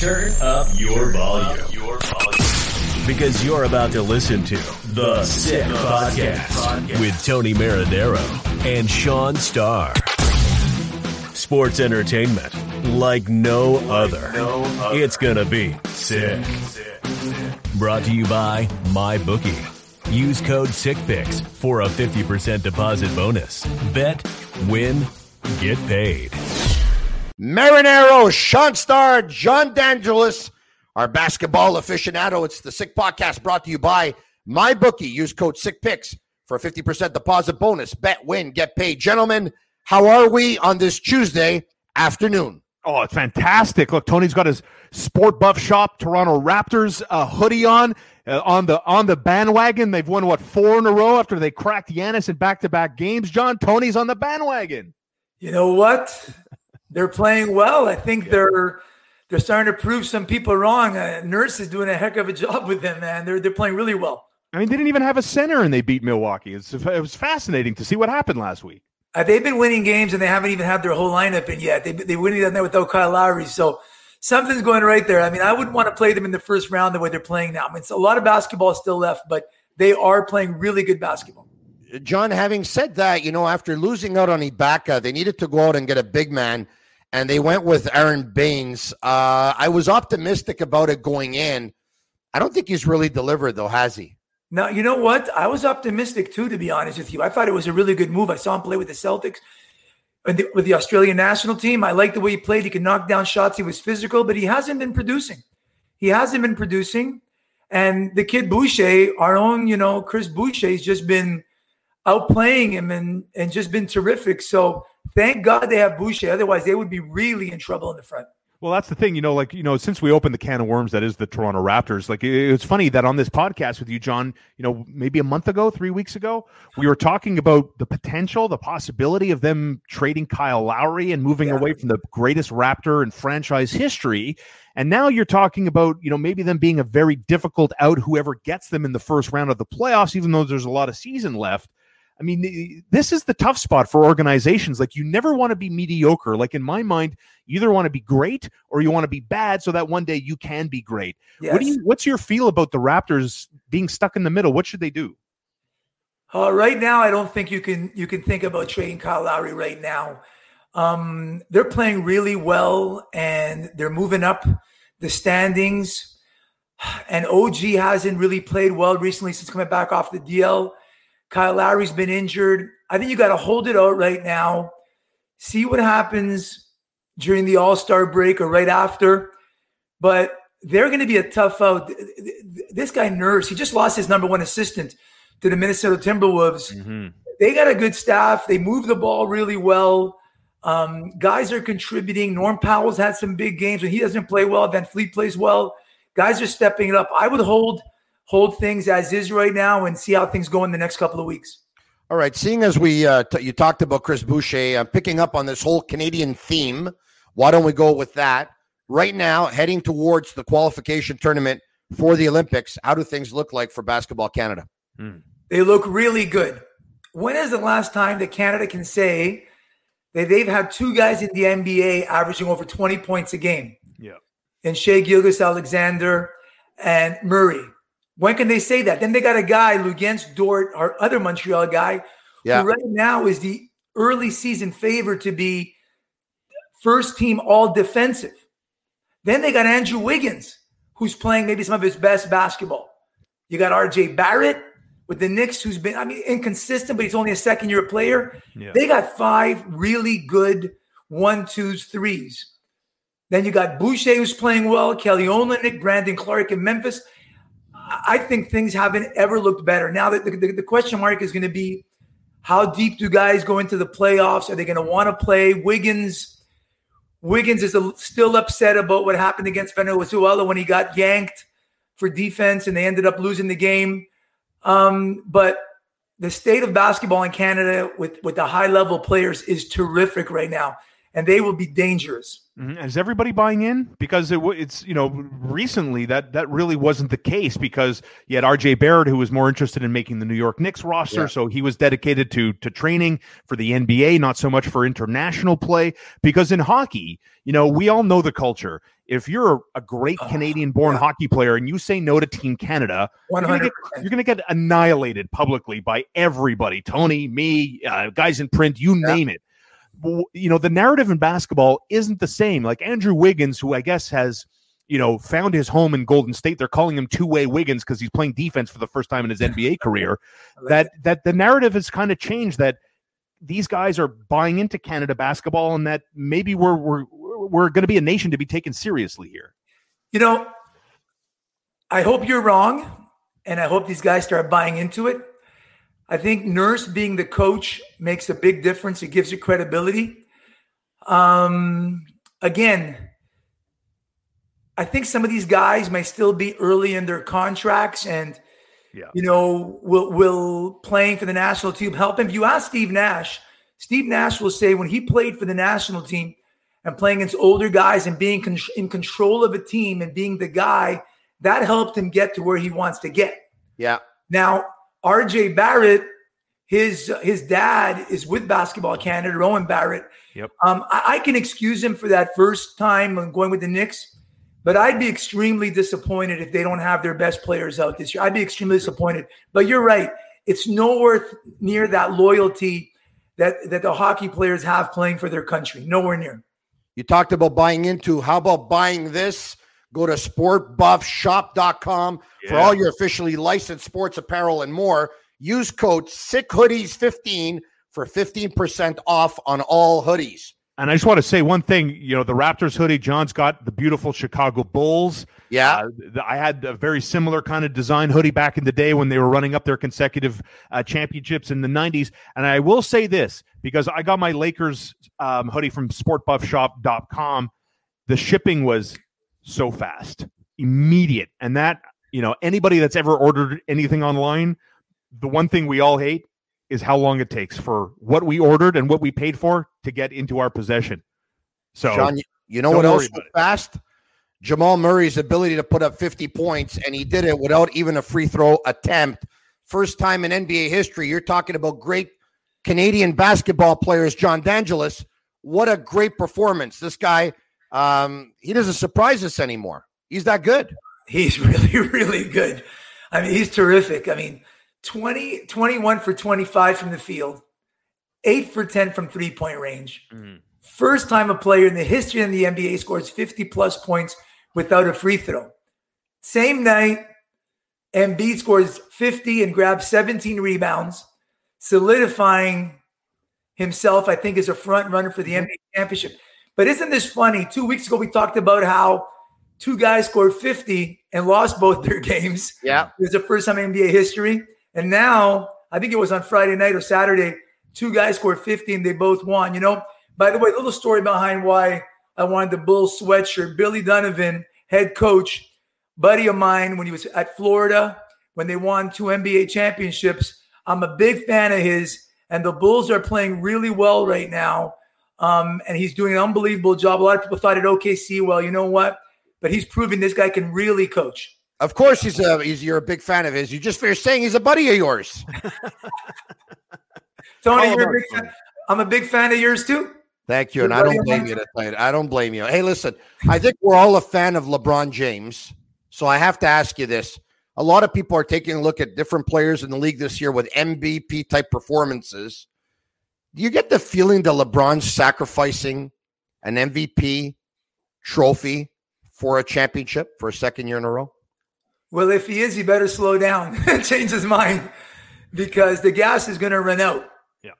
Turn up your volume. Your volume. Because you're about to listen to The Sick Podcast with Tony Marinaro and Shaun Starr. Sports entertainment like no other. It's gonna be sick. Brought to you by MyBookie. Use code SickPicks for a 50% deposit bonus. Bet, win, get paid. Marinaro, Shaun Starr, John Dangelas, our basketball aficionado. It's the Sick Podcast brought to you by MyBookie. Use code SickPicks for a 50% deposit bonus. Bet, win, get paid. Gentlemen, how are we on this Tuesday afternoon? Oh, it's fantastic! Look, Tony's got his Sport Buff Shop Toronto Raptors uh, hoodie on uh, on the on the bandwagon. They've won what four in a row after they cracked Giannis in back to back games. John Tony's on the bandwagon. You know what? They're playing well. I think yeah. they're they're starting to prove some people wrong. Uh, Nurse is doing a heck of a job with them, man. They're they're playing really well. I mean, they didn't even have a center, and they beat Milwaukee. It's, it was fascinating to see what happened last week. Uh, they've been winning games and they haven't even had their whole lineup in yet. They they winning that without Kyle Lowry, so something's going right there. I mean, I wouldn't want to play them in the first round the way they're playing now. I mean, it's a lot of basketball still left, but they are playing really good basketball. John, having said that, you know, after losing out on Ibaka, they needed to go out and get a big man, and they went with Aron Baynes. Uh, I was optimistic about it going in. I don't think he's really delivered, though, has he? Now, you know what? I was optimistic too, to be honest with you. I thought it was a really good move. I saw him play with the Celtics and the, with the Australian national team. I liked the way he played. He could knock down shots. He was physical, but he hasn't been producing. He hasn't been producing. And the kid Boucher, our own, you know, Chris Boucher, has just been outplaying him and, and just been terrific. So thank God they have Boucher. Otherwise, they would be really in trouble in the front. Well, that's the thing, you know, like, you know, since we opened the can of worms that is the Toronto Raptors, like it's funny that on this podcast with you, John, you know, maybe a month ago, three weeks ago, we were talking about the potential, the possibility of them trading Kyle Lowry and moving yeah. away from the greatest Raptor in franchise history. And now you're talking about, you know, maybe them being a very difficult out, whoever gets them in the first round of the playoffs, even though there's a lot of season left. I mean, this is the tough spot for organizations. Like, you never want to be mediocre. Like, in my mind, you either want to be great or you want to be bad so that one day you can be great. Yes. What do you, what's your feel about the Raptors being stuck in the middle? What should they do? Uh, right now, I don't think you can you can think about trading Kyle Lowry right now. Um, they're playing really well and they're moving up the standings. And OG hasn't really played well recently since coming back off the DL. Kyle Lowry's been injured. I think you got to hold it out right now, see what happens during the All Star break or right after. But they're going to be a tough out. This guy Nurse, he just lost his number one assistant to the Minnesota Timberwolves. Mm-hmm. They got a good staff. They move the ball really well. Um, guys are contributing. Norm Powell's had some big games. When he doesn't play well, VanVleet plays well. Guys are stepping it up. I would hold hold things as is right now and see how things go in the next couple of weeks. All right. Seeing as we uh, t- you talked about Chris Boucher, I'm picking up on this whole Canadian theme. Why don't we go with that right now? Heading towards the qualification tournament for the Olympics. How do things look like for Basketball Canada? Hmm. They look really good. When is the last time that Canada can say that they've had two guys in the NBA averaging over 20 points a game? Yeah. And Shai Gilgeous-Alexander and Murray. When can they say that? Then they got a guy, Luguentz Dort, our other Montreal guy, yeah. who right now is the early season favorite to be first team all defensive. Then they got Andrew Wiggins, who's playing maybe some of his best basketball. You got RJ Barrett with the Knicks, who's been, I mean, inconsistent, but he's only a second year player. Yeah. They got five really good one, twos, threes. Then you got Boucher, who's playing well, Kelly Olynyk, Brandon Clarke in Memphis. I think things haven't ever looked better. Now the, the, the question mark is going to be how deep do guys go into the playoffs? Are they going to want to play? Wiggins, Wiggins is a, still upset about what happened against Venezuela when he got yanked for defense and they ended up losing the game. Um, but the state of basketball in Canada with with the high level players is terrific right now. and they will be dangerous. Mm-hmm. Is everybody buying in? Because it, it's you know recently that that really wasn't the case because you had R.J. Barrett who was more interested in making the New York Knicks roster, yeah. so he was dedicated to to training for the NBA, not so much for international play. Because in hockey, you know, we all know the culture. If you're a great oh, Canadian-born yeah. hockey player and you say no to Team Canada, you are going to get annihilated publicly by everybody. Tony, me, uh, guys in print, you yeah. name it you know, the narrative in basketball isn't the same. Like Andrew Wiggins, who I guess has, you know, found his home in Golden State. They're calling him two way Wiggins because he's playing defense for the first time in his NBA career. That that the narrative has kind of changed. That these guys are buying into Canada basketball, and that maybe we're we're we're going to be a nation to be taken seriously here. You know, I hope you're wrong, and I hope these guys start buying into it. I think Nurse being the coach makes a big difference. It gives you credibility. Um, again, I think some of these guys may still be early in their contracts and yeah. you know will will playing for the national team help him. If you ask Steve Nash, Steve Nash will say when he played for the national team and playing against older guys and being con- in control of a team and being the guy that helped him get to where he wants to get. Yeah. Now, RJ Barrett, his his dad is with Basketball Canada, Rowan Barrett. Yep. Um, I, I, can excuse him for that first time going with the Knicks, but I'd be extremely disappointed if they don't have their best players out this year. I'd be extremely disappointed. But you're right; it's nowhere near that loyalty that that the hockey players have playing for their country. Nowhere near. You talked about buying into. How about buying this? Go to sportbuffshop.com yeah. for all your officially licensed sports apparel and more. Use code SICKHoodies15 for 15% off on all hoodies. And I just want to say one thing. You know, the Raptors hoodie, John's got the beautiful Chicago Bulls. Yeah. Uh, I had a very similar kind of design hoodie back in the day when they were running up their consecutive uh, championships in the 90s. And I will say this because I got my Lakers um, hoodie from sportbuffshop.com. The shipping was so fast, immediate. And that, you know, anybody that's ever ordered anything online, the one thing we all hate is how long it takes for what we ordered and what we paid for to get into our possession. So, Shaun, you know what else was fast? Jamal Murray's ability to put up 50 points, and he did it without even a free throw attempt. First time in NBA history. You're talking about great Canadian basketball players, John Dangelas. What a great performance. This guy um, he doesn't surprise us anymore. He's that good. He's really, really good. I mean, he's terrific. I mean, 20, 21 for 25 from the field, eight for 10 from three point range. Mm-hmm. First time a player in the history of the NBA scores 50 plus points without a free throw. Same night, Embiid scores 50 and grabs 17 rebounds, solidifying himself, I think, as a front runner for the mm-hmm. NBA championship. But isn't this funny? Two weeks ago, we talked about how two guys scored 50 and lost both their games. Yeah. It was the first time in NBA history. And now, I think it was on Friday night or Saturday, two guys scored 50 and they both won. You know, by the way, little story behind why I wanted the Bulls sweatshirt. Billy Donovan, head coach, buddy of mine when he was at Florida, when they won two NBA championships. I'm a big fan of his, and the Bulls are playing really well right now. Um, and he's doing an unbelievable job. A lot of people thought at OKC, well, you know what? But he's proving this guy can really coach. Of course, he's a he's you're a big fan of his. You just finished saying he's a buddy of yours. Tony, you're a big fan. I'm a big fan of yours too. Thank you, and I don't blame you. To play it. I don't blame you. Hey, listen, I think we're all a fan of LeBron James, so I have to ask you this: a lot of people are taking a look at different players in the league this year with MVP type performances. Do you get the feeling that LeBron's sacrificing an MVP trophy for a championship for a second year in a row? Well, if he is, he better slow down and change his mind because the gas is going to run out. Yeah.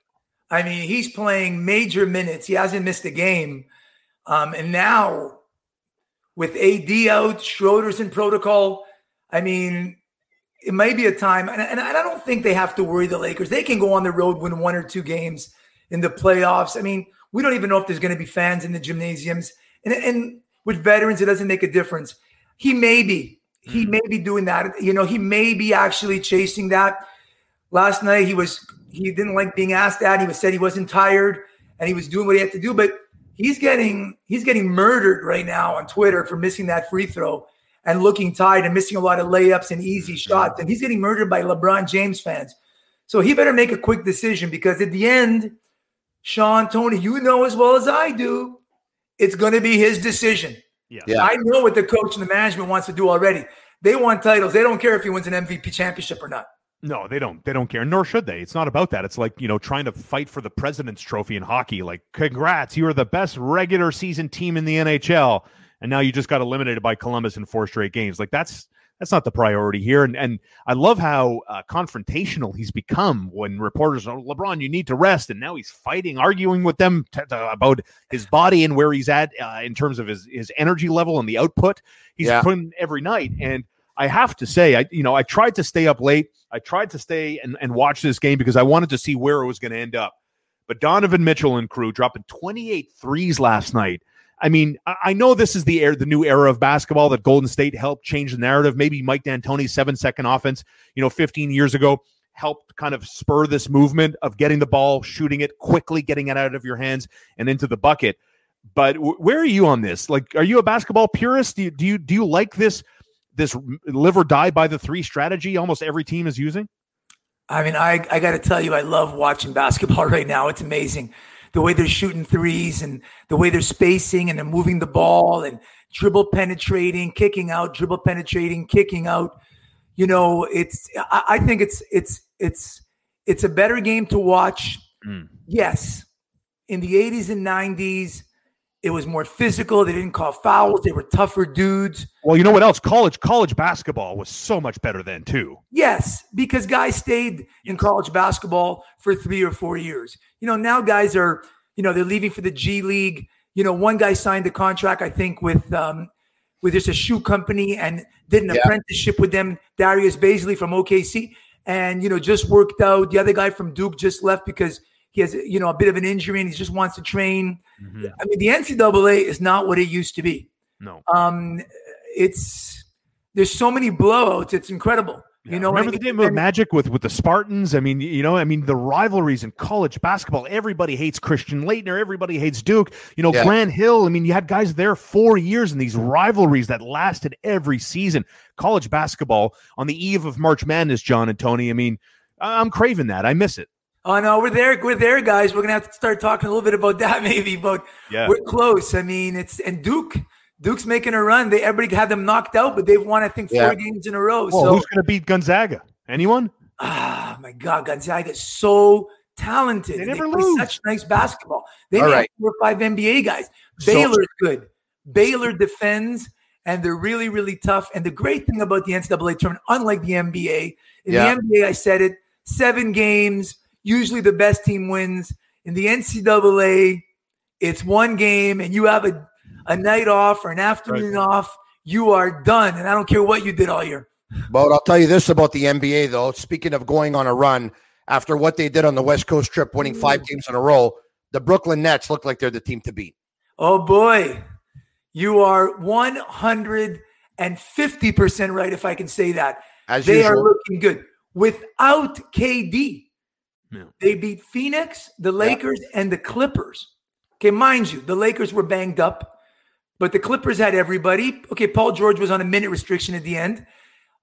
I mean, he's playing major minutes. He hasn't missed a game. Um, and now with AD out, Schroeder's in protocol. I mean, it may be a time, and, and I don't think they have to worry the Lakers. They can go on the road, win one or two games in the playoffs. I mean, we don't even know if there's going to be fans in the gymnasiums. And, and with veterans, it doesn't make a difference. He may be. He mm-hmm. may be doing that. You know, he may be actually chasing that. Last night he was he didn't like being asked that. He was said he wasn't tired and he was doing what he had to do, but he's getting he's getting murdered right now on Twitter for missing that free throw and looking tired and missing a lot of layups and easy shots. And he's getting murdered by LeBron James fans. So he better make a quick decision because at the end, Shaun, Tony, you know as well as I do, it's going to be his decision. Yeah. yeah. I know what the coach and the management wants to do already. They want titles. They don't care if he wins an MVP championship or not. No, they don't. They don't care, nor should they. It's not about that. It's like you know trying to fight for the President's Trophy in hockey. Like, congrats, you are the best regular season team in the NHL, and now you just got eliminated by Columbus in four straight games. Like that's that's not the priority here. And and I love how uh, confrontational he's become when reporters are LeBron, you need to rest, and now he's fighting, arguing with them t- t- about his body and where he's at uh, in terms of his his energy level and the output he's yeah. putting every night. And I have to say, I you know I tried to stay up late. I tried to stay and, and watch this game because I wanted to see where it was going to end up. But Donovan Mitchell and crew dropping 28 threes last night I mean, I know this is the air, the new era of basketball that Golden State helped change the narrative. Maybe Mike D'Antoni's seven second offense, you know, 15 years ago helped kind of spur this movement of getting the ball, shooting it quickly, getting it out of your hands and into the bucket. But w- where are you on this? Like, are you a basketball purist? Do you, do you do you like this this live or die by the three strategy almost every team is using? I mean, I I got to tell you, I love watching basketball right now. It's amazing the way they're shooting threes and the way they're spacing and they're moving the ball and dribble penetrating, kicking out, dribble penetrating, kicking out. You know, it's I, I think it's it's it's it's a better game to watch. Mm. Yes. In the 80s and 90s, it was more physical. They didn't call fouls. They were tougher dudes. Well, you know what else? College college basketball was so much better then too. Yes, because guys stayed in college basketball for three or four years. You know, now guys are you know they're leaving for the G League. You know, one guy signed a contract I think with um, with just a shoe company and did an yeah. apprenticeship with them. Darius Bazley from OKC, and you know just worked out. The other guy from Duke just left because he has, you know, a bit of an injury and he just wants to train. Mm-hmm. I mean, the NCAA is not what it used to be. No. Um, it's there's so many blowouts. It's incredible. Yeah. You know, remember the game of Magic with with the Spartans? I mean, you know, I mean the rivalries in college basketball. Everybody hates Christian Laettner. Everybody hates Duke. You know, yeah. Grant Hill. I mean, you had guys there four years in these rivalries that lasted every season. College basketball on the eve of March Madness, John and Tony. I mean, I'm craving that. I miss it. Oh no, we're there. We're there, guys. We're gonna have to start talking a little bit about that, maybe. But yeah. we're close. I mean, it's and Duke. Duke's making a run. They everybody had them knocked out, but they've won, I think, four yeah. games in a row. Well, so who's gonna beat Gonzaga? Anyone? Ah, my God, Gonzaga is so talented. They never they lose. Such nice basketball. They All right. four or five NBA guys. Baylor's so, good. Baylor defends, and they're really, really tough. And the great thing about the NCAA tournament, unlike the NBA, in yeah. the NBA, I said it, seven games Usually the best team wins. In the NCAA, it's one game and you have a, a night off or an afternoon right. off. You are done. And I don't care what you did all year. But I'll tell you this about the NBA, though. Speaking of going on a run, after what they did on the West Coast trip, winning five games in a row, the Brooklyn Nets look like they're the team to beat. Oh, boy. You are 150% right, if I can say that. As they usual. are looking good. Without KD, yeah. They beat Phoenix, the Lakers, yeah. and the Clippers. Okay, mind you, the Lakers were banged up, but the Clippers had everybody. Okay, Paul George was on a minute restriction at the end.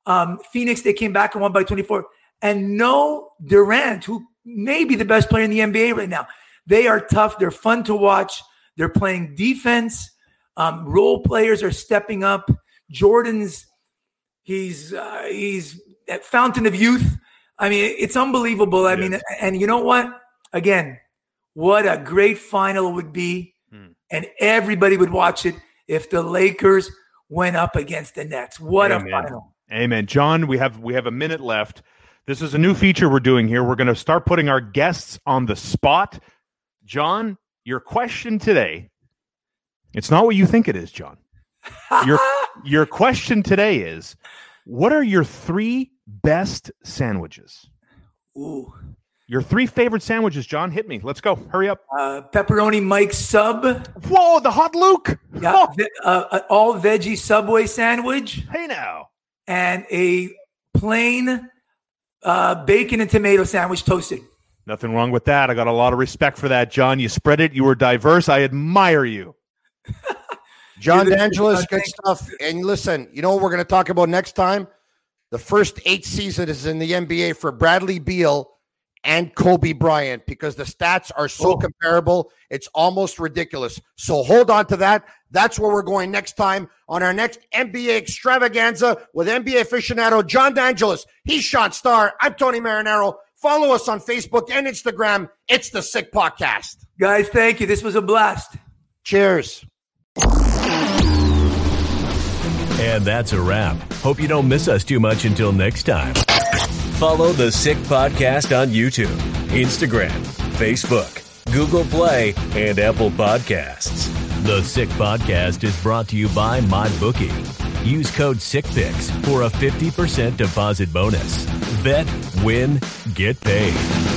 Um, Phoenix, they came back and won by 24. And no Durant, who may be the best player in the NBA right now. They are tough. They're fun to watch. They're playing defense. Um, role players are stepping up. Jordan's he's uh, he's at fountain of youth. I mean, it's unbelievable. I yes. mean, and you know what? Again, what a great final it would be, hmm. and everybody would watch it if the Lakers went up against the Nets. What Amen. a final! Amen, John. We have we have a minute left. This is a new feature we're doing here. We're going to start putting our guests on the spot. John, your question today. It's not what you think it is, John. Your your question today is what are your three best sandwiches? Ooh. Your three favorite sandwiches, John. Hit me. Let's go. Hurry up. Uh, pepperoni Mike sub. Whoa, the hot Luke. Yeah, oh. uh, all veggie Subway sandwich. Hey now. And a plain uh, bacon and tomato sandwich toasted. Nothing wrong with that. I got a lot of respect for that, John. You spread it. You were diverse. I admire you. John Dangelas, good stuff. And listen, you know what we're going to talk about next time? The first eight seasons in the NBA for Bradley Beal and Kobe Bryant because the stats are so oh. comparable. It's almost ridiculous. So hold on to that. That's where we're going next time on our next NBA extravaganza with NBA aficionado John Dangelas. He's Shaun Starr. I'm Tony Marinaro. Follow us on Facebook and Instagram. It's the Sick Podcast. Guys, thank you. This was a blast. Cheers. And that's a wrap. Hope you don't miss us too much until next time. Follow the Sick Podcast on YouTube, Instagram, Facebook, Google Play, and Apple Podcasts. The Sick Podcast is brought to you by MyBookie. Use code SICKPICS for a 50% deposit bonus. Bet, win, get paid.